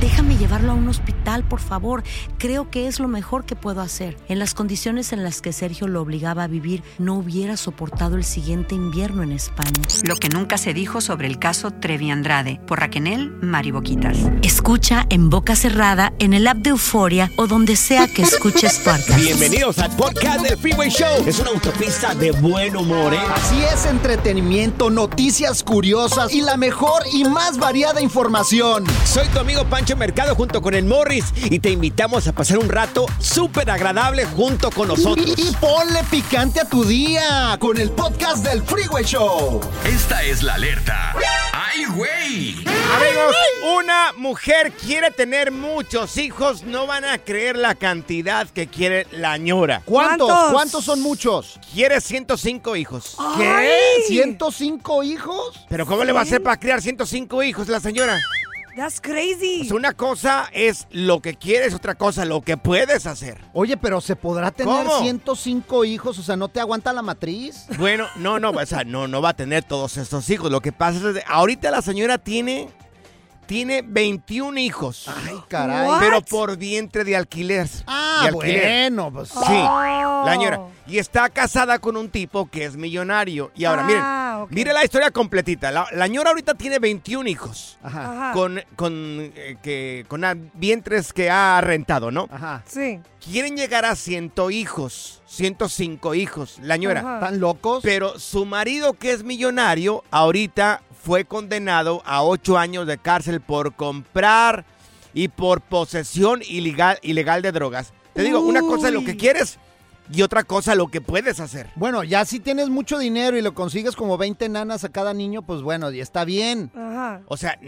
Déjame llevarlo a un hospital, por favor. Creo que es lo mejor que puedo hacer. En las condiciones en las que Sergio lo obligaba a vivir, no hubiera soportado el siguiente invierno en España. Lo que nunca se dijo sobre el caso Trevi Andrade, por Raquel Mariboquitas. Escucha en boca cerrada, en el app de Euforia o donde sea que escuches podcast. Bienvenidos al podcast del Freeway Show. Es una autopista de buen humor, ¿eh? Así es, entretenimiento, noticias curiosas y la mejor y más variada información. Soy tu amigo Pancho Mercado junto con el Morris y te invitamos a pasar un rato súper agradable junto con nosotros. Y, y ponle picante a tu día con el podcast del Freeway Show. Esta es la alerta. ¡Ay, güey! Amigos, una mujer quiere tener muchos hijos, no van a creer la cantidad que quiere la ñora. ¿Cuántos? ¿Cuántos? ¿Cuántos son muchos? Quiere 105 hijos. ¿Qué? ¿105 hijos? Pero ¿cómo le va a hacer para criar 105 hijos la señora? That's crazy. O sea, una cosa es lo que quieres, otra cosa lo que puedes hacer. Oye, pero ¿se podrá tener ¿Cómo? 105 hijos? O sea, ¿no te aguanta la matriz? Bueno, no, no, o sea, no, no va a tener todos estos hijos. Lo que pasa es que ahorita la señora tiene, tiene 21 hijos. Ay, caray. What? Pero por vientre de alquiler. Ah, de alquiler. bueno, pues... Sí, Oh. la señora. Y está casada con un tipo que es millonario. Y ahora, Ah, miren, ok. mire la historia completita. La, la señora ahorita tiene 21 hijos. Ajá, Ajá. Con, con, eh, que, con vientres que ha rentado, ¿no? ajá. Sí. Quieren llegar a 100 hijos, 105 hijos, la señora. Ajá. ¿Están locos? Pero su marido, que es millonario, ahorita fue condenado a ocho años de cárcel por comprar y por posesión ilegal, ilegal de drogas. Te digo, una cosa es lo que quieres y otra cosa lo que puedes hacer. Bueno, ya si tienes mucho dinero y lo consigues como 20 nanas a cada niño, pues bueno, y está bien. Ajá. O sea,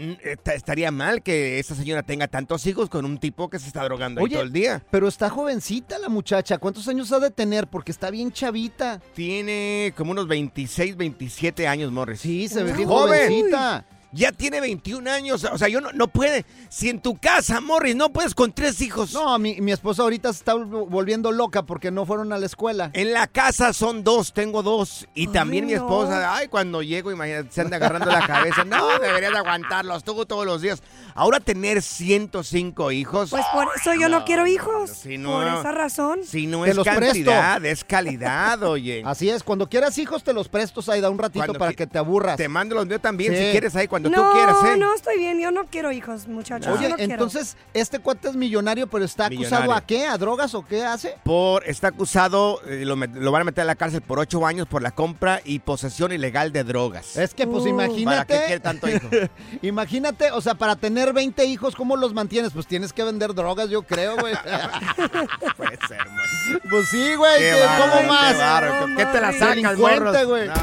estaría mal que esa señora tenga tantos hijos con un tipo que se está drogando ahí todo el día. Pero está jovencita la muchacha. ¿Cuántos años ha de tener? Porque está bien chavita. Tiene como unos 26, 27 años, Morris. Sí, se ve bien Joven. jovencita. Ya tiene 21 años. O sea, yo no, no puede. Si en tu casa, Morris, no puedes con tres hijos. No, mi, mi esposa ahorita se está vol- volviendo loca porque no fueron a la escuela. En la casa son dos, tengo dos. Y también mi no. esposa, ay, cuando llego, imagínate, se anda agarrando la cabeza. No, deberías de aguantarlos tú todos los días. Ahora tener 105 hijos. Pues por eso yo no, quiero hijos. si no- por esa razón. si no es presto. cantidad, es calidad, oye. Así es, cuando quieras hijos te los presto, Saida, un ratito Cuando para que te aburras. Te mando los míos también, Sí. si quieres ahí, cuando no, tú quieras, ¿eh? no, estoy bien. Yo no quiero hijos, muchachos. Oye, yo no quiero. entonces, este cuate es millonario, pero está acusado Millonario. a qué? ¿A drogas o qué hace? Por, está acusado, eh, lo, van a meter a la cárcel por ocho años por la compra y posesión ilegal de drogas. Es que, pues Uh. ¿Para qué imagínate. quiere tanto hijo? Imagínate, o sea, para tener 20 hijos, ¿cómo los mantienes? Pues tienes que vender drogas, yo creo, güey. Puede ser, Morris. pues sí, güey. Qué ¿qué- ¿Cómo qué más? bárbaro. ¿Qué te la sacas, güey. No,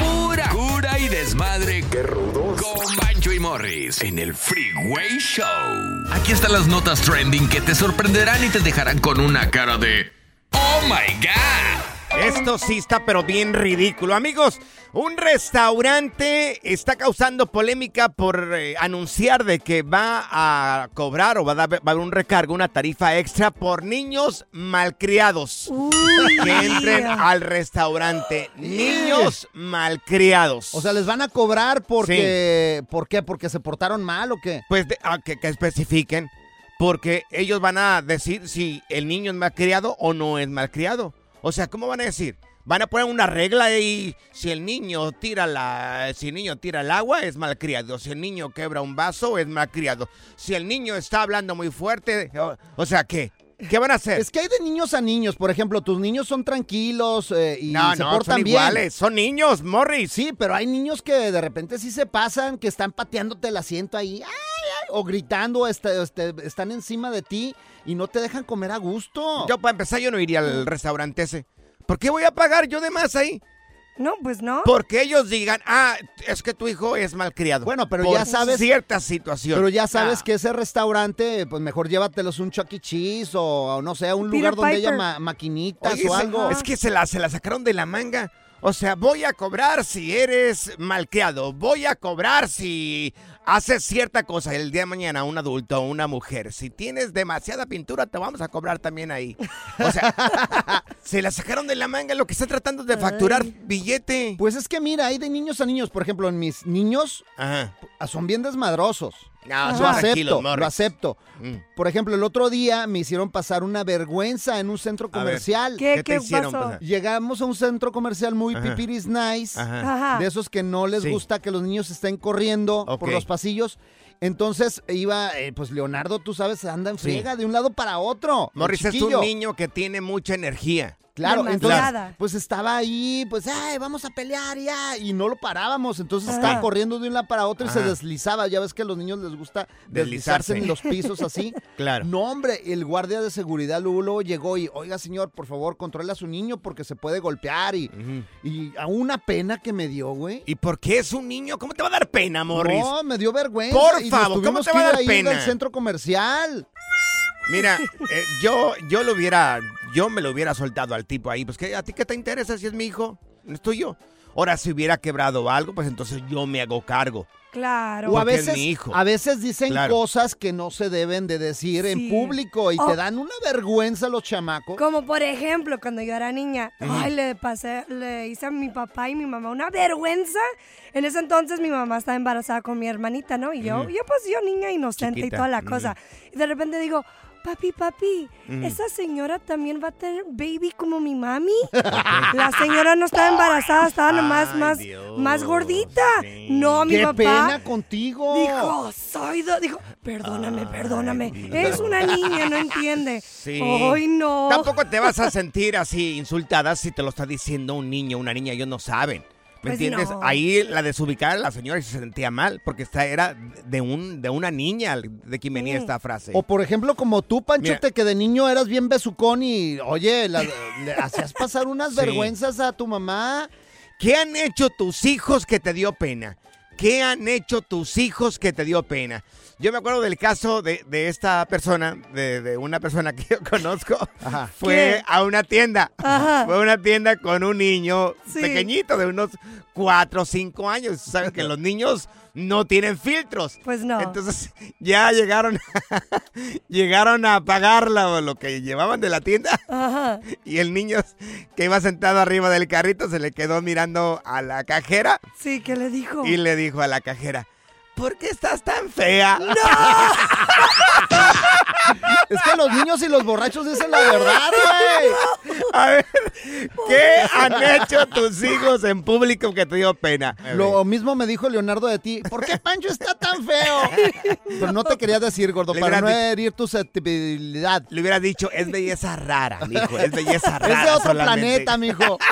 no, y desmadre. ¡Qué rudos! Con Bancho y Morris en el Freeway Show. Aquí están las notas trending que te sorprenderán y te dejarán con una cara de ¡Oh my God! Esto sí está pero bien ridículo. Amigos, un restaurante está causando polémica por eh, anunciar de que va a cobrar o va a, dar- va a haber un recargo, una tarifa extra por niños malcriados Uy, que entren al restaurante. Niños malcriados. O sea, les van a cobrar porque. ¿Por qué? ¿Porque se portaron mal o qué? Pues de- ah, que, que especifiquen, porque ellos van a decir si el niño es malcriado o no es malcriado. O sea, ¿cómo van a decir? Van a poner una regla ahí, si el niño tira la, si el niño tira el agua es malcriado, si el niño quebra un vaso es malcriado, si el niño está hablando muy fuerte, o, o sea, ¿qué? ¿Qué van a hacer? Es que hay de niños a niños. Por ejemplo, tus niños son tranquilos eh, y no, se no, portan son bien. iguales, son niños, Morris. Sí, pero hay niños que de repente sí se pasan, que están pateándote el asiento ahí, ay, o gritando, este, este, están encima de ti y no te dejan comer a gusto. Yo para empezar yo no iría al restaurante ese. ¿Por qué voy a pagar yo de más ahí? No, pues no. Porque ellos digan, ah, es que tu hijo es malcriado. Bueno, pero Por ya sabes- cierta situación. Pero ya sabes Ah, que ese restaurante, pues mejor llévatelos un Chuck E. Cheese o, o no sé, un Peter lugar donde haya ma- maquinitas oye, o algo. Es que se la, se la sacaron de la manga. O sea, voy a cobrar si eres malcriado. Voy a cobrar si haces cierta cosa el día de mañana, un adulto o una mujer. Si tienes demasiada pintura, te vamos a cobrar también ahí. O sea, se la sacaron de la manga lo que está tratando de facturar billete. Pues es que mira, hay de niños a niños. Por ejemplo, en mis niños Ajá. son bien desmadrosos. No, Lo acepto, lo acepto. Mm. Por ejemplo, el otro día me hicieron pasar una vergüenza en un centro ver. comercial. ¿Qué, ¿Qué te qué hicieron pasó? pasar? Llegamos a un centro comercial muy Ajá. pipiris nice. Ajá. De esos que no les Sí. gusta que los niños estén corriendo por los pasillos. Entonces iba, eh, pues Leonardo, tú sabes, anda en Sí. friega de un lado para otro. Morris es un niño que tiene mucha energía. Claro, Demasiada. entonces, pues estaba ahí, pues, ay, vamos a pelear ya. Y no lo parábamos. Entonces Ajá. estaba corriendo de un lado para otro y se deslizaba. Ya ves que a los niños les gusta deslizarse Deslizarse. en los pisos así. Claro. No, hombre, el guardia de seguridad luego, luego llegó y, oiga, señor, por favor, controle a su niño porque se puede golpear. Y, Ujú. y a una pena que me dio, güey. ¿Y por qué es un niño? ¿Cómo te va a dar pena, Morris? No, me dio vergüenza. Por y nos favor, ¿cómo tuvimos te va a ir dar ahí pena? del centro comercial. Mira, eh, yo, yo lo hubiera, yo me lo hubiera soltado al tipo ahí. Pues ¿qué, a ti qué te interesa si es mi hijo, no es tuyo. Ahora, si hubiera quebrado algo, pues entonces yo me hago cargo. Claro. O a veces, mi hijo. a veces dicen Claro. cosas que no se deben de decir en Sí. público y Oh. te dan una vergüenza los chamacos. Como por ejemplo, cuando yo era niña, ay, le pasé, le hice a mi papá y mi mamá una vergüenza. En ese entonces mi mamá estaba embarazada con mi hermanita, ¿no? Y yo, yo pues yo niña inocente Chiquita, y toda la cosa. Y de repente digo, papi, papi, ¿esa señora también va a tener baby como mi mami? La señora no estaba embarazada, estaba nomás Ay, más, Dios, más gordita. sí. No, mi ¡Qué papá. pena contigo! Dijo, soy do-". Dijo, perdóname, perdóname. Es una niña, no entiende. Sí. Ay, no. Tampoco te vas a sentir así insultada si te lo está diciendo un niño, una niña, ellos no saben. ¿Me Pues entiendes? no. Ahí la desubicada la señora se sentía mal porque esta era de un de una niña de quien venía Mm. esta frase. O por ejemplo, como tú, Panchote, Mira. que de niño eras bien besucón y, oye, la- le hacías pasar unas Sí. vergüenzas a tu mamá. ¿Qué han hecho tus hijos que te dio pena? ¿Qué han hecho tus hijos que te dio pena? Yo me acuerdo del caso de, de esta persona, de, de una persona que yo conozco. Ajá. Fue ¿Qué? a una tienda. Ajá. Fue a una tienda con un niño Sí. pequeñito de unos 4 o 5 años. Sabes que los niños no tienen filtros. Pues no. Entonces ya llegaron, llegaron a pagar la- lo que llevaban de la tienda. Ajá. Y el niño que iba sentado arriba del carrito se le quedó mirando a la cajera Sí, ¿qué le dijo? y le dijo a la cajera, ¿por qué estás tan fea? Es que los niños y los borrachos dicen la verdad, güey. A ver, ¿qué han hecho tus hijos en público que te dio pena? Lo mismo me dijo Leonardo de ti. ¿Por qué Pancho está tan feo? Pero no te quería decir, gordo, Le para no herir tu susceptibilidad. Le hubieras dicho, es belleza rara, mijo, es belleza Es rara. de otro solamente". planeta, mijo.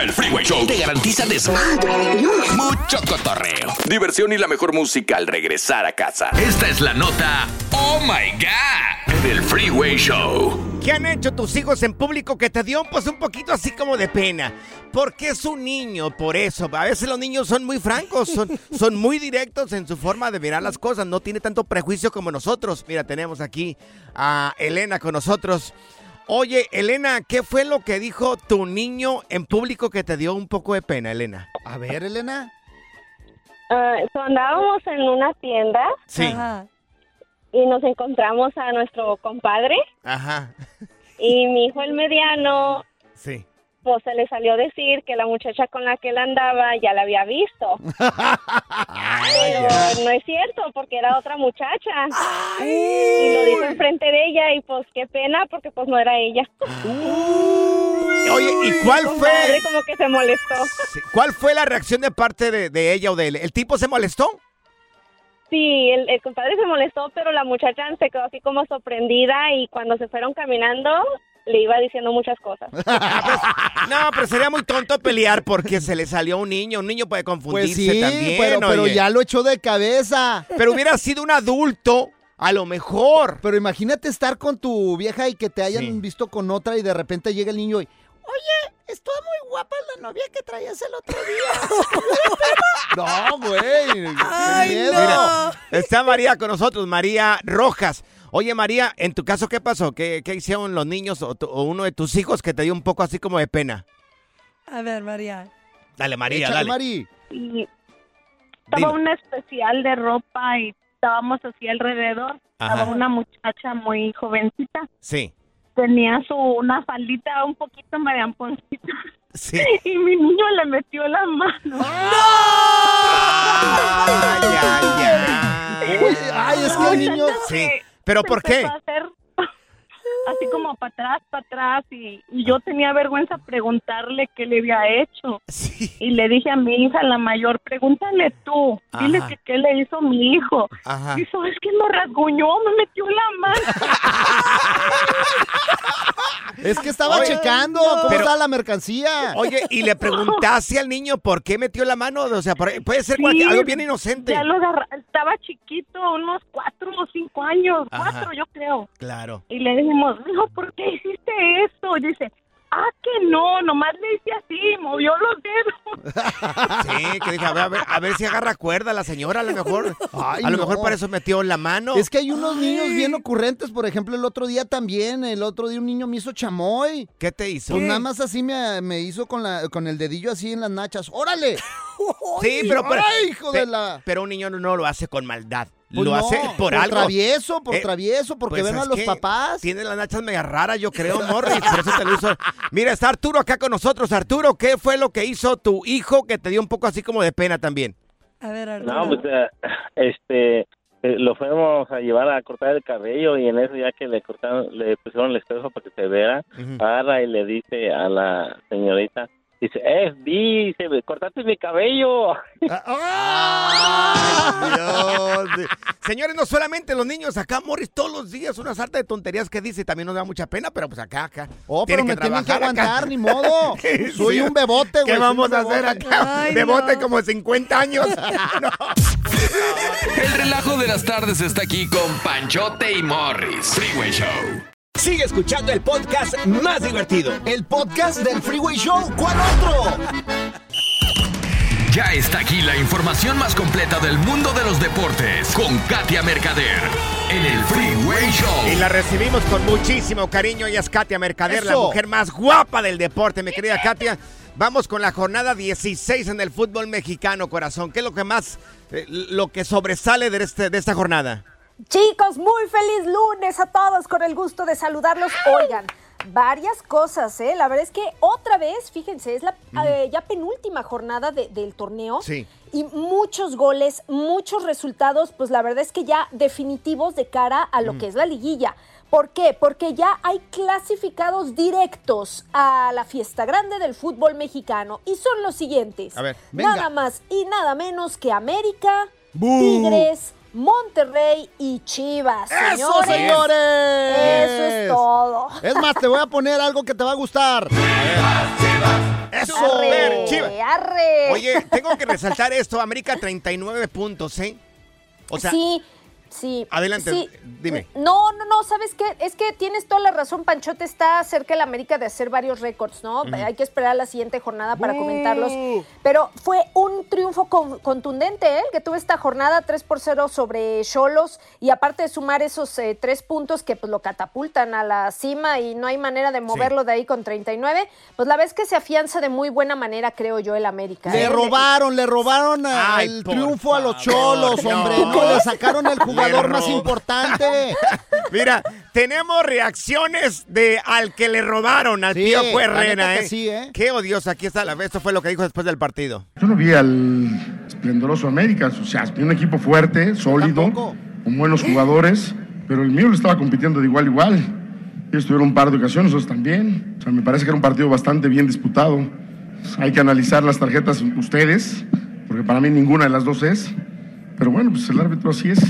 El Freeway Show te garantiza desmadre, mucho cotorreo, diversión y la mejor música al regresar a casa. Esta es la nota Oh My God del Freeway Show. ¿Qué han hecho tus hijos en público que te dio pues un poquito así como de pena? Porque es un niño, por eso. A veces los niños son muy francos, son, son muy directos en su forma de mirar las cosas, no tiene tanto prejuicio como nosotros. Mira, tenemos aquí a Elena con nosotros. Oye, Elena, ¿qué fue lo que dijo tu niño en público que te dio un poco de pena, Elena? A ver, Elena. So, andábamos en una tienda Sí. Ajá. y nos encontramos a nuestro compadre Ajá. y mi hijo el mediano Sí. Pues se le salió decir que la muchacha con la que él andaba ya la había visto. Pero no es cierto porque era otra muchacha y lo dijo enfrente de ella y pues qué pena porque pues no era ella. Oye, ¿y cuál Mi fue, como que se molestó. cuál fue la reacción de parte de, de ella o de él? ¿El tipo se molestó? Sí, el, el compadre se molestó, pero la muchacha se quedó así como sorprendida y cuando se fueron caminando le iba diciendo muchas cosas. No, pero sería muy tonto pelear porque se le salió un niño. Un niño puede Pues confundirse sí, también. pero, pero ya lo echó de cabeza. Pero hubiera sido un adulto, a lo mejor. Pero imagínate estar con tu vieja y que te hayan Sí. visto con otra y de repente llega el niño y, Oye, estuvo muy guapa la novia que traías el otro día. no, güey. qué Ay, miedo. no. Mira, está María con nosotros, María Rojas. Oye, María, en tu caso, ¿qué pasó? ¿Qué, qué hicieron los niños o, tu- o uno de tus hijos que te dio un poco así como de pena? A ver, María. Dale, María, Échale, dale. Mari. Y estaba Dime. un especial de ropa y estábamos así alrededor. Ajá. Estaba una muchacha muy jovencita. Sí, Tenía su una faldita un poquito mariamponcita. sí. Y mi niño le metió la mano. Ay, ay, ay. Uy, ay, es que el niño... Sí, pero ¿por qué? hacer así como para atrás, para atrás. Y, y yo tenía vergüenza preguntarle qué le había hecho. Sí. Y le dije a mi hija, la mayor, pregúntale tú. Dile Ajá. que qué le hizo mi hijo. Ajá. Dijo, es que me rasguñó, me metió la mano. Es que estaba Oye, checando cómo pero- está la mercancía. Oye, y le preguntaste al niño por qué metió la mano, o sea, por- puede ser cualquier- Sí, algo bien inocente. Ya lo agarra- estaba chiquito, unos cuatro o cinco años, Ajá. cuatro yo creo. Claro. Y le dijimos, hijo, ¿por qué hiciste esto? Y dice, ah, que no, nomás le hice así, movió los dedos. Sí, que dije, a ver, a ver, a ver si agarra cuerda la señora, a lo mejor. Ay, a lo no. mejor para eso metió la mano. Es que hay unos niños bien ocurrentes, por ejemplo, el otro día también, el otro día un niño me hizo chamoy. ¿Qué te hizo? Pues nada más así me, me hizo con, la, con el dedillo así en las nachas. ¡Órale! Sí, pero, pero, ¡Ay, hijo de la...! pero un niño no, no lo hace con maldad. Pues lo no, hace por, algo. travieso, por Eh, travieso, porque Pues, ven a ¿sabes los qué? papás. Tiene las nachas media raras, yo creo, Morris, por eso te lo hizo. Mira, está Arturo acá con nosotros. Arturo, ¿qué fue lo que hizo tu hijo que te dio un poco así como de pena también? A ver, Arturo. No, pues eh, este eh, lo fuimos a llevar a cortar el cabello y en eso ya que le cortaron, le pusieron el espejo para que se vea, Ujú. agarra y le dice a la señorita, dice, eh, dice, cortaste mi cabello. ¡Ay, Dios! Señores, no solamente los niños, acá Morris todos los días una sarta de tonterías que dice, también nos da mucha pena, pero pues acá, acá. Oh, pero tiene me tienen que acá. aguantar, ni modo. Soy Sí. un bebote, güey. ¿Qué vamos a hacer bebote. acá? Ay, de no. bote como 50 años. No. El relajo de las tardes está aquí con Panchote y Morris. Freeway Show. Sigue escuchando el podcast más divertido. El podcast del Freeway Show. ¿Cuál otro? Ya está aquí la información más completa del mundo de los deportes con Katia Mercader en el Freeway Show. Y la recibimos con muchísimo cariño. Ella es Katia Mercader, la mujer más guapa del deporte, mi querida Katia. Vamos con la jornada 16 en el fútbol mexicano, corazón. ¿Qué es lo que más, eh, lo que sobresale de, este, de esta jornada? Chicos, muy feliz lunes a todos, con el gusto de saludarlos. Oigan, varias cosas, ¿eh? La verdad es que otra vez, fíjense, es la eh, ya penúltima jornada de- del torneo. Sí. Y muchos goles, muchos resultados, pues la verdad es que ya definitivos de cara a lo que es la liguilla. ¿Por qué? Porque ya hay clasificados directos a la fiesta grande del fútbol mexicano. Y son los siguientes. A ver, venga. Nada más y nada menos que América. Tigres, Monterrey y Chivas. ¡Eso, señores. señores! Eso es todo. Es más, te voy a poner algo que te va a gustar. ¡Eso! Arre, Chivas. arre. Oye, tengo que resaltar esto. América 39 puntos, ¿eh? O sea, sí, sí. adelante, sí. dime. No, no, no, ¿sabes qué? Es que tienes toda la razón, Panchote está cerca el América de hacer varios récords, ¿no? Hay que esperar a la siguiente jornada para comentarlos. Pero fue un triunfo con- contundente, ¿eh? El que tuvo esta jornada 3 por 0 sobre Cholos y aparte de sumar esos eh, tres puntos que pues lo catapultan a la cima y no hay manera de moverlo de ahí con 39, pues la vez que se afianza de muy buena manera, creo yo, el América. Le ¿eh? robaron, le robaron a- Ay, el triunfo a los cholos, no. hombre. No, le sacaron el jugador Le más importante. Mira, tenemos reacciones de al que le robaron, al Sí, tío que ¿eh? sí, ¿eh? Qué odioso, aquí está la Esto fue lo que dijo después del partido. Yo no vi al esplendoroso América, o sea, un equipo fuerte, sólido, tampoco. con buenos jugadores, pero el mío le estaba compitiendo de igual a igual. Ellos tuvieron un par de ocasiones, nosotros también. O sea, me parece que era un partido bastante bien disputado. Hay que analizar las tarjetas ustedes, porque para mí ninguna de las dos es. Pero bueno, pues el árbitro así es.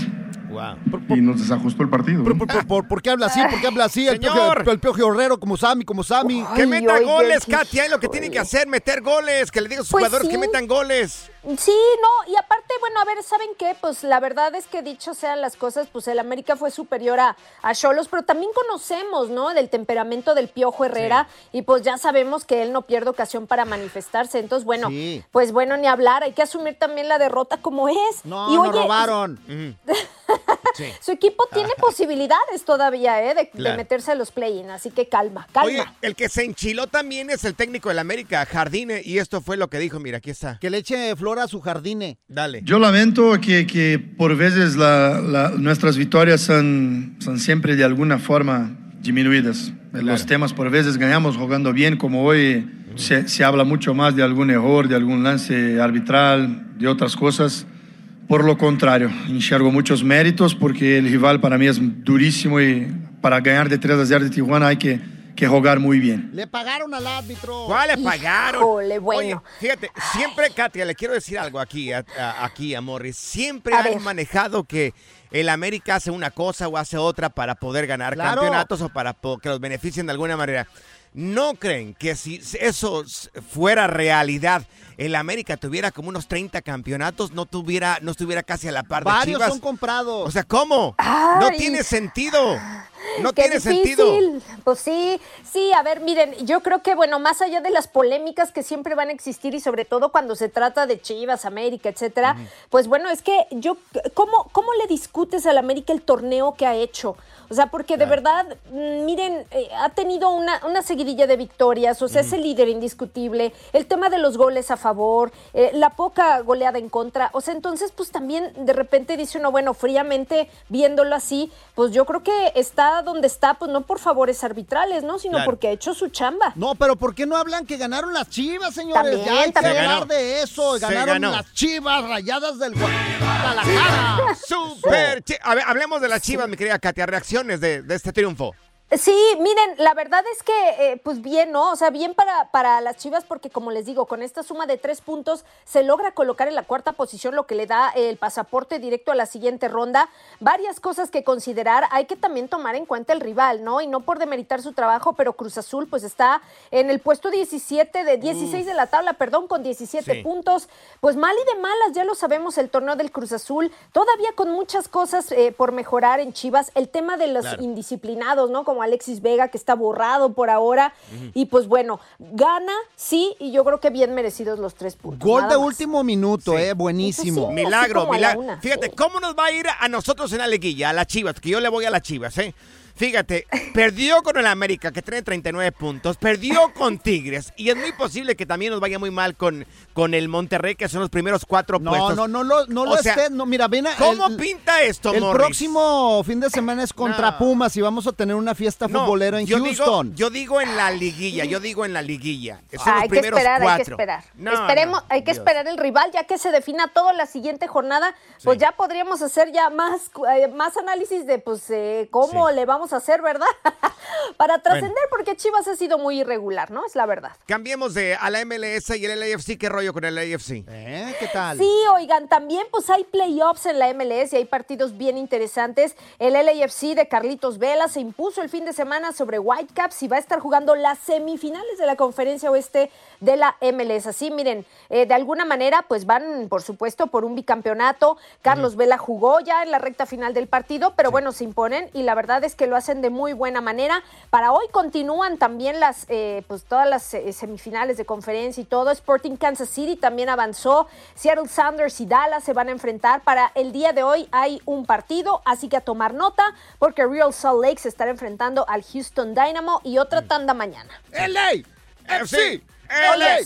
Y nos desajustó el partido. ¿Por, ¿no? por- por- por qué habla así? ¿Por qué habla así? El Señor. piojo, el Piojo Herrero como Sammy, como Sammy. Que meta goles, qué Katia, es lo que tienen que hacer, meter goles, que le digan a sus Pues jugadores que metan goles. Sí, no, y aparte, bueno, a ver, ¿saben qué? Pues la verdad es que dicho sean las cosas, pues el América fue superior a, a Cholos, pero también conocemos, ¿no? Del temperamento del Piojo Herrera y pues ya sabemos que él no pierde ocasión para manifestarse. Entonces, bueno, Sí. pues bueno, ni hablar, hay que asumir también la derrota como es. No, y nos oye, robaron. Su equipo tiene posibilidades todavía, ¿eh? De, meterse a los play-in, así que calma, calma. Oye, el que se enchiló también es el técnico del América, Jardine, y esto fue lo que dijo, mira, aquí está. Que le eche flor a su jardine. Dale. Yo lamento que, que por veces la- la- nuestras victorias son, son siempre de alguna forma disminuidas. Los temas por veces ganamos jugando bien, como hoy se, se habla mucho más de algún error, de algún lance arbitral, de otras cosas. Por lo contrario, enxergo muchos méritos porque el rival para mí es durísimo y para ganar de 3 a 0 de Tijuana hay que, que jugar muy bien. Le pagaron al árbitro. ¿Cuál le pagaron? Híjole, bueno. Oye, fíjate, siempre, Katia, le quiero decir algo aquí, a, a- aquí a Morris. Siempre A han ver. manejado que el América hace una cosa o hace otra para poder ganar Claro. campeonatos o para que los beneficien de alguna manera. ¿No creen que si eso fuera realidad, el América tuviera como unos 30 campeonatos, no tuviera, no estuviera casi a la par de Varios Chivas? son comprados. O sea, ¿cómo? No tiene sentido. No Qué tiene difícil. sentido. Pues sí, sí, a ver, miren, yo creo que, bueno, más allá de las polémicas que siempre van a existir y sobre todo cuando se trata de Chivas, América, etcétera, pues bueno, es que yo, ¿cómo, ¿cómo le discutes al América el torneo que ha hecho? O sea, porque de verdad, mm, miren, eh, ha tenido una, una seguidilla de victorias, o sea, es el líder indiscutible, el tema de los goles a favor, eh, la poca goleada en contra, o sea, entonces, pues también de repente dice uno, bueno, fríamente viéndolo así, pues yo creo que está donde está, pues no por favores arbitrales, ¿no? Sino Claro. porque ha hecho su chamba. No, pero ¿por qué no hablan que ganaron las chivas, señores? También, ya hay que hablar de eso. Se Ganaron ganó. las chivas rayadas del Guadalajara. Super. A ver, hablemos de las Chivas, mi querida Katia. De este triunfo. Sí, miren, la verdad es que, eh, pues bien, ¿no? O sea, bien para, para las Chivas, porque como les digo, con esta suma de tres puntos se logra colocar en la cuarta posición, lo que le da el pasaporte directo a la siguiente ronda. Varias cosas que considerar. Hay que también tomar en cuenta el rival, ¿no? Y no por demeritar su trabajo, pero Cruz Azul, pues está en el puesto 17 de 16 de la tabla, perdón, con 17 Sí. puntos. Pues mal y de malas, ya lo sabemos, el torneo del Cruz Azul. Todavía con muchas cosas eh, por mejorar en Chivas. El tema de los Claro. indisciplinados, ¿no? Como Alexis Vega, que está borrado por ahora. Y pues bueno, gana, sí, y yo creo que bien merecidos los tres puntos. Gol nada de más. último minuto, eh, buenísimo. Sí, Milagro, milagro. una. Fíjate, ¿cómo nos va a ir a nosotros en la liguilla? A las Chivas, que yo le voy a las Chivas, ¿eh? Fíjate, perdió con el América, que tiene 39 puntos, perdió con Tigres, y es muy posible que también nos vaya muy mal con, con el Monterrey, que son los primeros cuatro No, puestos. no, no, lo- no lo O sea, esté. No, mira, ven a- ¿Cómo el- pinta esto, El Morris? próximo fin de semana es contra No. Pumas y vamos a tener una fiesta No, futbolera en yo Houston. Digo, yo digo en la liguilla, yo digo en la liguilla. Son Ah, los hay que primeros esperar, cuatro. hay que esperar. No, Esperemos, no, hay que Dios. esperar el rival, ya que se defina todo la siguiente jornada, pues ya podríamos hacer ya más, eh, más análisis de pues eh, cómo Sí. le vamos hacer, ¿verdad? Para trascender, porque Chivas ha sido muy irregular, ¿no? Es la verdad. Cambiemos de a la MLS y el LAFC. ¿Qué rollo con el LAFC? ¿Eh? ¿Qué tal? Sí, oigan, también pues hay playoffs en la MLS y hay partidos bien interesantes. El LAFC de Carlitos Vela se impuso el fin de semana sobre Whitecaps y va a estar jugando las semifinales de la conferencia oeste de la MLS. Así, miren, eh, de alguna manera pues van, por supuesto, por un bicampeonato. Carlos Vela jugó ya en la recta final del partido, pero bueno, se imponen y la verdad es que lo hacen de muy buena manera. Para hoy continúan también las, eh, pues todas las eh, semifinales de conferencia y todo. Sporting Kansas City también avanzó. Seattle Sounders y Dallas se van a enfrentar. Para el día de hoy hay un partido, así que a tomar nota, porque Real Salt Lake se estará enfrentando al Houston Dynamo y otra tanda mañana. ¡LA! FC. ¡LA!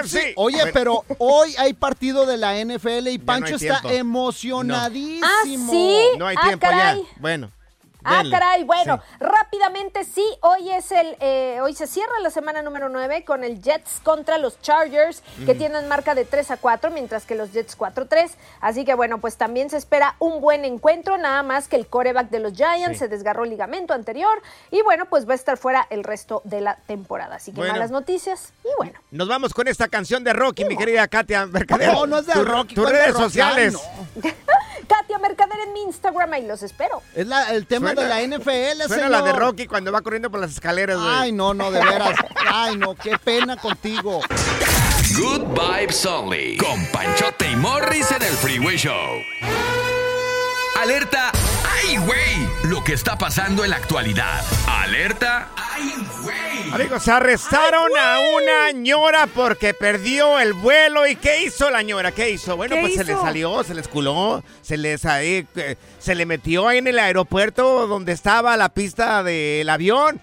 FC. Oye, pero hoy hay partido de la NFL y Pancho está emocionadísimo. Ah, sí. No hay Ah, tiempo ya. Bueno. Ah, denle. caray, bueno, Sí. rápidamente sí, hoy es el, eh, hoy se cierra la semana número 9 con el Jets contra los Chargers, que tienen marca de 3 a 4, mientras que los Jets 4-3. Así que bueno, pues también se espera un buen encuentro, nada más que el coreback de los Giants Sí. se desgarró el ligamento anterior y bueno, pues va a estar fuera el resto de la temporada. Así que Bueno. malas noticias y bueno. Nos vamos con esta canción de Rocky, mi querida Katia Mercader. No, no es de Tu- Rocky, Tus ¿cuál de redes sociales. Ay, no. Katia Mercader en mi Instagram, ahí los espero. Es la- el tema Suena- de la NFL, Suena señor. la de Rocky cuando va corriendo por las escaleras, güey. Ay, no, no, de veras. Ay, no, qué pena contigo. Good Vibes Only. Con Panchote y Morris en el Freeway Show. Alerta. ¡Ay, güey! Lo que está pasando en la actualidad. Alerta. ¡Ay, güey! Amigos, arrestaron a una ñora porque perdió el vuelo. ¿Y qué hizo la ñora? ¿Qué hizo? Bueno, ¿Qué pues se le salió, se le esculó, se les ahí, eh, se le metió ahí en el aeropuerto donde estaba la pista del avión.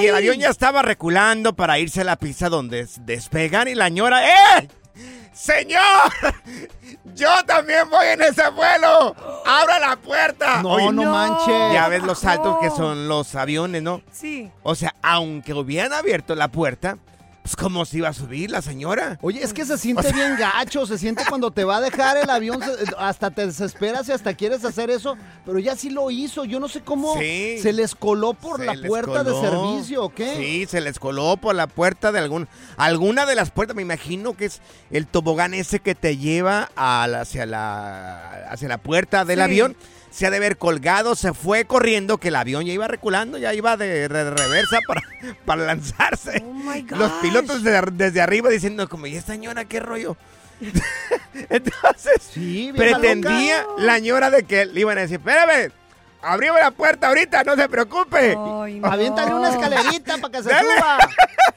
Y el avión ya estaba reculando para irse a la pista donde despegan y la ñora, ¡eh! ¡Señor! ¡Yo también voy en ese vuelo! ¡Abra la puerta! No, Oye, no, manches. Ya ves los altos que son los aviones, ¿no? Sí. O sea, aunque hubieran abierto la puerta, pues ¿cómo se iba a subir la señora? Oye, es que se siente bien gacho, se siente cuando te va a dejar el avión, se- hasta te desesperas y hasta quieres hacer eso, pero ya sí lo hizo, yo no sé cómo Sí. se les coló por Se la puerta de servicio, ¿o qué? Sí, se les coló por la puerta de algún, alguna de las puertas. Me imagino que es el tobogán ese que te lleva a hacia, la, hacia la puerta del Sí. avión. Se ha de haber colgado, se fue corriendo, que el avión ya iba reculando, ya iba de, de reversa para, para lanzarse. Oh my. Los pilotos de- desde arriba diciendo como, ¿y esta señora qué rollo? Entonces, Sí, pretendía loca. la ñora de que le iban a decir, espérame, abrimos la puerta ahorita, no se preocupe. Ay, no. Aviéntale una escalerita para que se Dale. suba.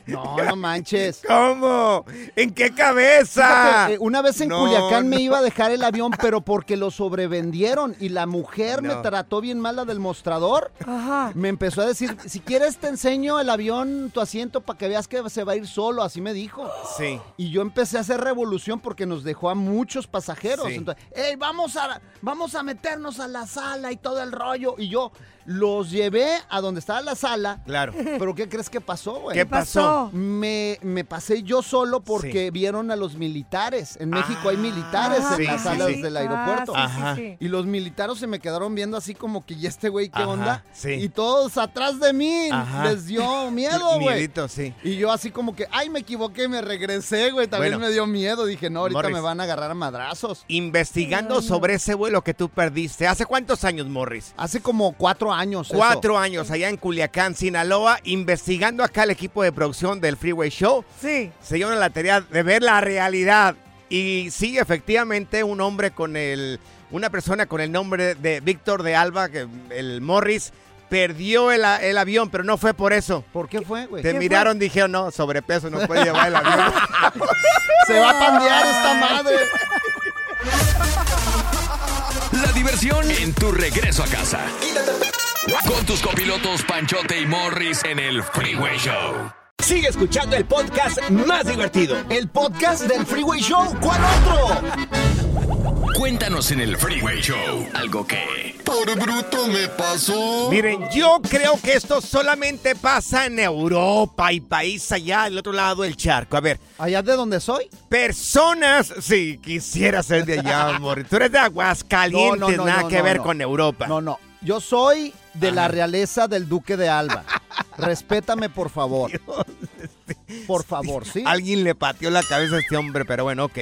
No, no manches. ¿Cómo? ¿En qué cabeza? Fíjate, eh, una vez en No, Culiacán me iba a dejar el avión, pero porque lo sobrevendieron y la mujer me trató bien mal la del mostrador. Ajá. Me empezó a decir, si quieres te enseño el avión, tu asiento, para que veas que se va a ir solo, así me dijo. Sí. Y yo empecé a hacer revolución porque nos dejó a muchos pasajeros. Sí. Entonces, hey, vamos a, vamos a meternos a la sala y todo el rollo. Y yo los llevé a donde estaba la sala. Claro. Pero ¿qué crees que pasó, güey? ¿Qué pasó? Me, me pasé yo solo porque vieron a los militares. En México hay militares Ah, en sí, las sí, salas sí. del Ah, aeropuerto. Ajá. sí. Y los militares se me quedaron viendo así como que, ¿y este güey qué Ajá, onda? sí. Y todos atrás de mí Ajá. les dio miedo, güey. Sí. Y yo así como que, ay, me equivoqué, me regresé, güey. También Bueno. me dio miedo. Dije, no, ahorita Morris. me van a agarrar a madrazos. Investigando sobre ese vuelo que tú perdiste. ¿Hace cuántos años, Morris? Hace como cuatro años. Eso. Cuatro años allá en Culiacán, Sinaloa, investigando acá el equipo de producción del Freeway Show. Sí. Se dieron la tarea de ver la realidad. Y sí, efectivamente, un hombre con el. Una persona con el nombre de Víctor de Alba, que el Morris, perdió el, a- el avión, pero no fue por eso. ¿Por qué fue, güey? Te ¿Qué miraron, dijeron, no, sobrepeso, no puede llevar el avión. Se va a pandear esta madre. Diversión en tu regreso a casa. Con tus copilotos Panchote y Morris en el Freeway Show. Sigue escuchando el podcast más divertido. El podcast del Freeway Show. ¿Cuál otro? Cuéntanos en el Freeway Show algo que... Por bruto me pasó. Miren, yo creo que esto solamente pasa en Europa y país allá del otro lado del charco. A ver, ¿Allá de donde soy? personas, si quisiera ser de allá, amor. Tú eres de Aguascalientes, No, no, no, nada no, que no, ver no. con Europa. No, no. Yo soy de la realeza del Duque de Alba. Respétame, por favor. Por favor, ¿sí? Alguien le pateó la cabeza a este hombre, pero bueno, ok.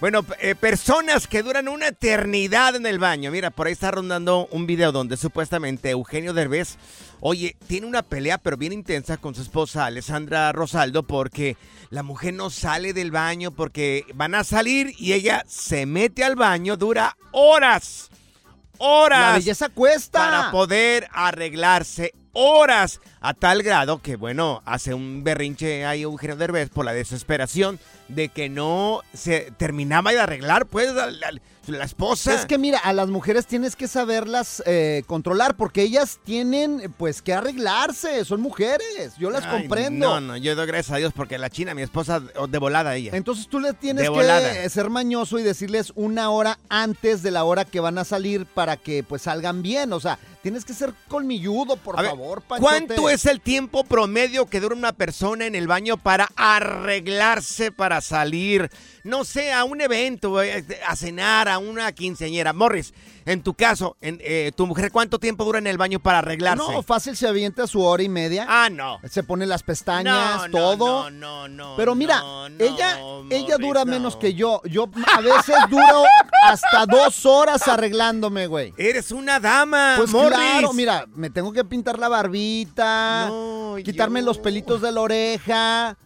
Bueno, eh, personas que duran una eternidad en el baño. Mira, por ahí está rondando un video donde supuestamente Eugenio Derbez, oye, tiene una pelea pero bien intensa con su esposa Alessandra Rosaldo porque la mujer no sale del baño porque van a salir y ella se mete al baño, dura horas. Horas La belleza cuesta. para poder arreglarse horas a tal grado que, bueno, hace un berrinche ahí Eugenio Derbez por la desesperación de que no se terminaba de arreglar, pues, la, la- la esposa. Es que mira, a las mujeres tienes que saberlas eh, controlar porque ellas tienen pues que arreglarse, son mujeres, yo las Ay, comprendo. No, no, yo doy gracias a Dios porque la china, mi esposa, de volada ella. Entonces tú le tienes que ser mañoso y decirles una hora antes de la hora que van a salir para que pues salgan bien, o sea, tienes que ser colmilludo, por A favor. ¿Cuánto es el tiempo promedio que dura una persona en el baño para arreglarse para salir? No sé, a un evento, eh, a cenar, a una quinceañera. Morris, en tu caso, en, eh, ¿tu mujer cuánto tiempo dura en el baño para arreglarse? No, fácil se avienta su hora y media. Ah, no. Se pone las pestañas, No, todo. no, no, no, Pero mira, no, no, ella, ella dura no. menos que yo. Yo a veces duro hasta dos horas arreglándome, güey. Eres una dama, Pues Morris. claro, mira, me tengo que pintar la barbita, quitarme yo- los pelitos de la oreja.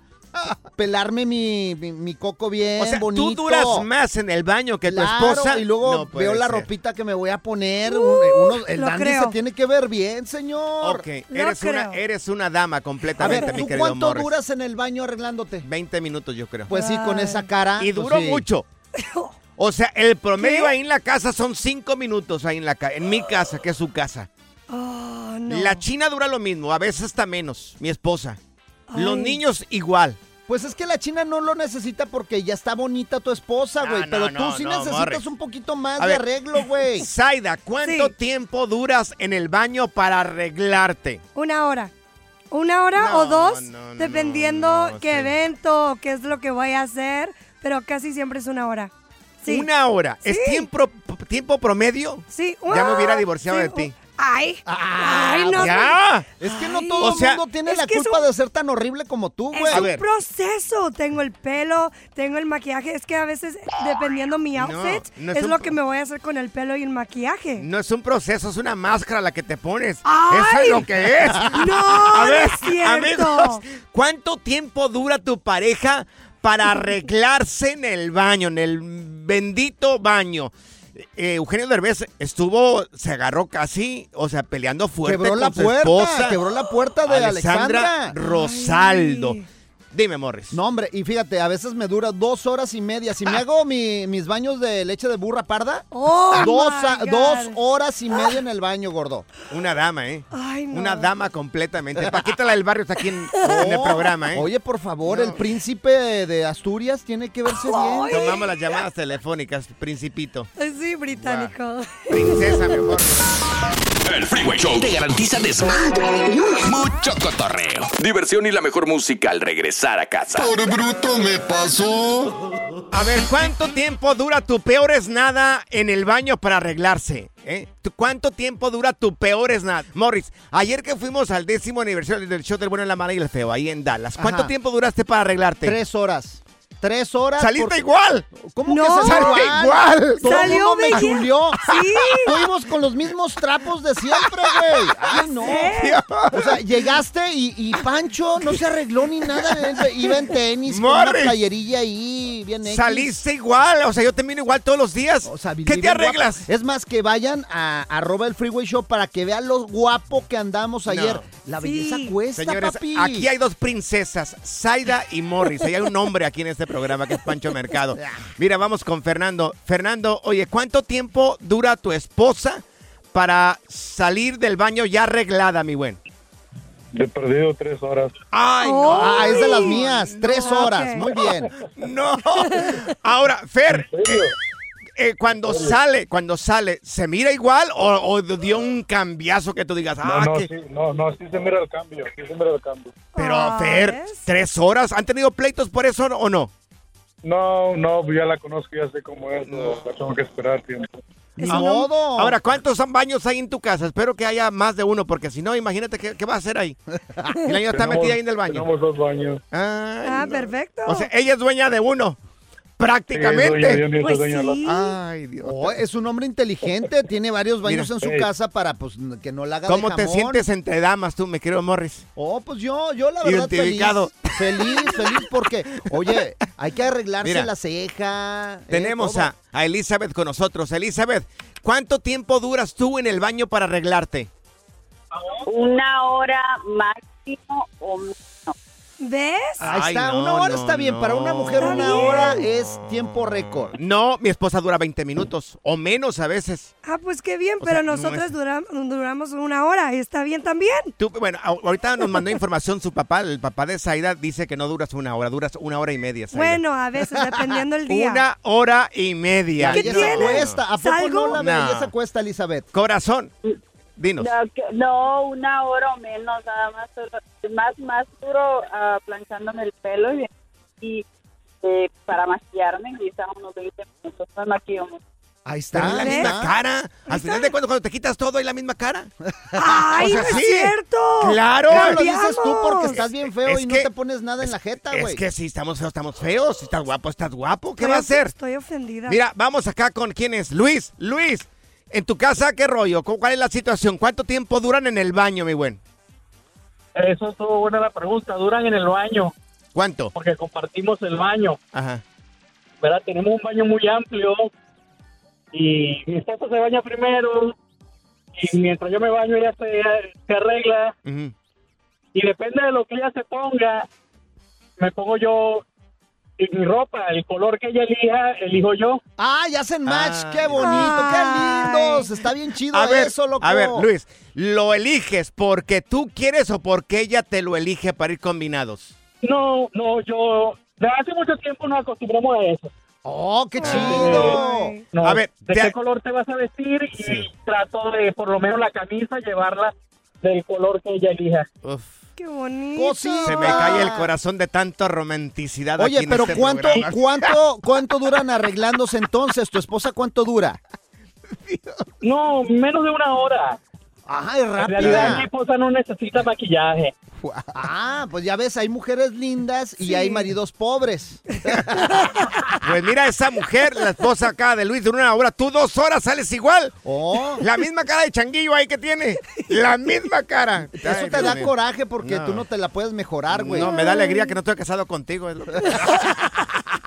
Pelarme mi, mi, mi coco bien O sea, bonito. tú duras más en el baño que tu esposa. Y luego No veo la ser. ropita que me voy a poner. un- uno- el lo dandy creo. se tiene que ver bien, señor. Ok, eres una, eres una dama A completamente, ver, mi ¿tú querido cuánto Morris. duras en el baño arreglándote? 20 minutos, yo creo. Pues sí, con esa cara. Y pues duró sí. mucho. O sea, el promedio ¿Qué? ahí en la casa son 5 minutos ahí en la en mi casa, que es su casa. Oh, no. La china dura lo mismo, a veces hasta menos, mi esposa. Los niños igual. Pues es que la china no lo necesita porque ya está bonita tu esposa, güey. No, pero no, tú sí no, necesitas Morris. un poquito más A de ver. arreglo, güey. Zaida, ¿cuánto Sí. tiempo duras en el baño para arreglarte? Una hora. Una hora No, o dos, no, no, dependiendo no, qué sí. evento, qué es lo que voy a hacer, pero casi siempre es una hora. Sí. Una hora. ¿Es Sí. tiempo, tiempo promedio? Sí. Ya me hubiera divorciado sí, de ti. Ay. Ah, Ay, no. ¡Ya! Es que no todo O sea, el mundo tiene es la es culpa un- de ser tan horrible como tú, Es güey. A un ver. proceso. Tengo el pelo, tengo el maquillaje. Es que a veces, dependiendo mi outfit, no es es, un lo que me voy a hacer con el pelo y el maquillaje. No es un proceso, es una máscara la que te pones. ¡Ay! Eso es lo que es. No, A ver, no es cierto. amigos, ¿cuánto tiempo dura tu pareja para arreglarse en el baño, en el bendito baño? Eh, Eugenio Derbez estuvo, se agarró casi, o sea, peleando fuerte Quebró con la su puerta, esposa, quebró la puerta de Alexandra. Rosaldo. Dime, Morris. No, hombre, y fíjate, a veces me dura dos horas y media. Si me hago mi- mis baños de leche de burra parda, Oh, dos, my a- God. dos horas y media en el baño, gordo. Una dama, ¿eh? Ay, no. Una dama completamente. Paquita la del barrio está aquí en, en el Oh, programa, ¿eh? Oye, por favor, el príncipe de Asturias tiene que verse bien. Tomamos las llamadas telefónicas, principito. Sí, británico. Princesa, mi amor. El Freeway Show te garantiza desmadre, mucho cotorreo, diversión y la mejor música al regresar a casa. Por bruto me pasó. A ver, ¿cuánto tiempo dura tu peor es nada en el baño para arreglarse? ¿Eh? ¿Tú- ¿Cuánto tiempo dura tu peor es nada? Morris, ayer que fuimos al décimo aniversario del show del bueno, la mala y el feo, ahí en Dallas, ¿cuánto Ajá. tiempo duraste para arreglarte? Tres horas. Tres horas. ¡Saliste porque- igual! ¿Cómo No. que salió Salió igual? igual. Todo el Salió mundo me chuleó. Sí. Fuimos con los mismos trapos de siempre, güey. Ay, no. O sea, llegaste y, y Pancho no se arregló ni nada. Iba en tenis, con una Morris. playerilla ahí, bien X. Saliste igual, o sea, yo te miro igual todos los días. O sea, ¿Qué te arreglas? guapo. Es más, que vayan a arroba el Freeway Show para que vean lo guapo que andamos ayer. La Sí. belleza cuesta, Señores, papi. aquí hay dos princesas, Zaida y Morris. Ahí hay un hombre aquí en este programa que es Pancho Mercado. Mira, vamos con Fernando. Fernando, oye, ¿cuánto tiempo dura tu esposa para salir del baño ya arreglada, mi buen? De perdido tres horas. Ay, Oh. no. Ah, es de las mías. Tres No, horas. Muy bien. No. Ahora, Fer, eh, cuando sale, cuando sale, ¿se mira igual o, o dio un cambiazo que tú digas, No, ah, no, que- sí, no, no, sí se mira el cambio, sí se mira el cambio. Pero, Ah, Fer, ¿ves? ¿tres horas? ¿Han tenido pleitos por eso o no? No, no, ya la conozco, ya sé cómo es, no, la tengo que esperar tiempo. Ni modo. Ahora, ¿cuántos son baños hay en tu casa? Espero que haya más de uno, porque si no, imagínate qué, qué va a hacer ahí. Y la niña está metida ahí en el baño. Tenemos dos baños. Ay, Ah, no. perfecto. O sea, ella es dueña de uno. Prácticamente. Pues sí. Ay, Dios. Oh, es un hombre inteligente, tiene varios baños Mira. en su Ey. casa para pues que no la haga de ¿Cómo te sientes entre damas tú, me quiero Morris? Oh, pues yo, yo la verdad feliz. Identificado. Feliz, feliz porque, oye, hay que arreglarse Mira. la ceja. eh, Tenemos a, a Elizabeth con nosotros. Elizabeth, ¿cuánto tiempo duras tú en el baño para arreglarte? Una hora máximo o menos. ¿Ves? Ahí Ay, está, no, una hora no, está bien. Para una mujer Está una bien. hora es tiempo récord. No, mi esposa dura 20 minutos o menos a veces. Ah, pues qué bien, O pero sea, no nosotras es- duram- duramos una hora y está bien también. Tú, bueno, a- ahorita nos mandó información su papá, el papá de Zaida dice que no duras una hora, duras una hora y media. Zaida. Bueno, a veces, dependiendo el día. Una hora y media. ¿Qué tiene? cuesta. ¿A poco ¿Salgo? no la No. belleza cuesta, Elizabeth? Corazón, dinos. No, que- no, una hora o menos, nada más. solo- Más, más duro ah, planchándome el pelo y, y, eh, para maquillarme, quizá unos 20 minutos. Me maquillo mucho. Ahí está. es la ahí misma cara. Al final de cuentas, cuando te quitas todo, hay la misma cara. ¡Ay, O sea, no es sí. cierto! Claro. Lo dices tú porque estás bien feo Es y no te pones nada en la jeta, güey. Es que si estamos feos, estamos feos. Si estás guapo, estás guapo. ¿Qué Estoy va a hacer? Estoy ofendida. Mira, vamos acá con quién es. Luis, Luis. En tu casa, ¿qué rollo? ¿Cu- ¿Cuál es la situación? ¿Cuánto tiempo duran en el baño, mi buen? Eso estuvo buena la pregunta, duran en el baño ¿Cuánto? Porque compartimos el baño. Ajá. ¿Verdad? Tenemos un baño muy amplio y mi esposa se baña primero y mientras yo me baño ella se, se arregla y depende de lo que ella se ponga, me pongo yo mi ropa, el color que ella elija, elijo yo. Ah, ya hacen match. Ah. Qué bonito, qué lindos. Está bien chido A ver, eso, loco. a ver, Luis, ¿lo eliges porque tú quieres o porque ella te lo elige para ir combinados? No, no, yo de hace mucho tiempo nos acostumbramos a eso. Oh, qué chido. No, A ver, ¿de te- qué color te vas a vestir? Y trato de, por lo menos la camisa, llevarla del color que ella elija. Uf, Qué bonito. Cosita. se me cae el corazón de tanta romanticidad aquí Oye, en pero este ¿cuánto, programa. cuánto, cuánto duran arreglándose entonces? ¿Tu esposa cuánto dura? No, menos de una hora. Ajá, es En realidad mi rápida. esposa no necesita maquillaje. Ah, pues ya ves, hay mujeres lindas y hay maridos pobres. Pues mira, esa mujer, la esposa acá de Luis, de una hora, tú dos horas sales igual. Oh. La misma cara de changuillo ahí que tiene. La misma cara. Eso te da coraje porque No. tú no te la puedes mejorar, güey. No, me da alegría que no estoy casado contigo. es lo-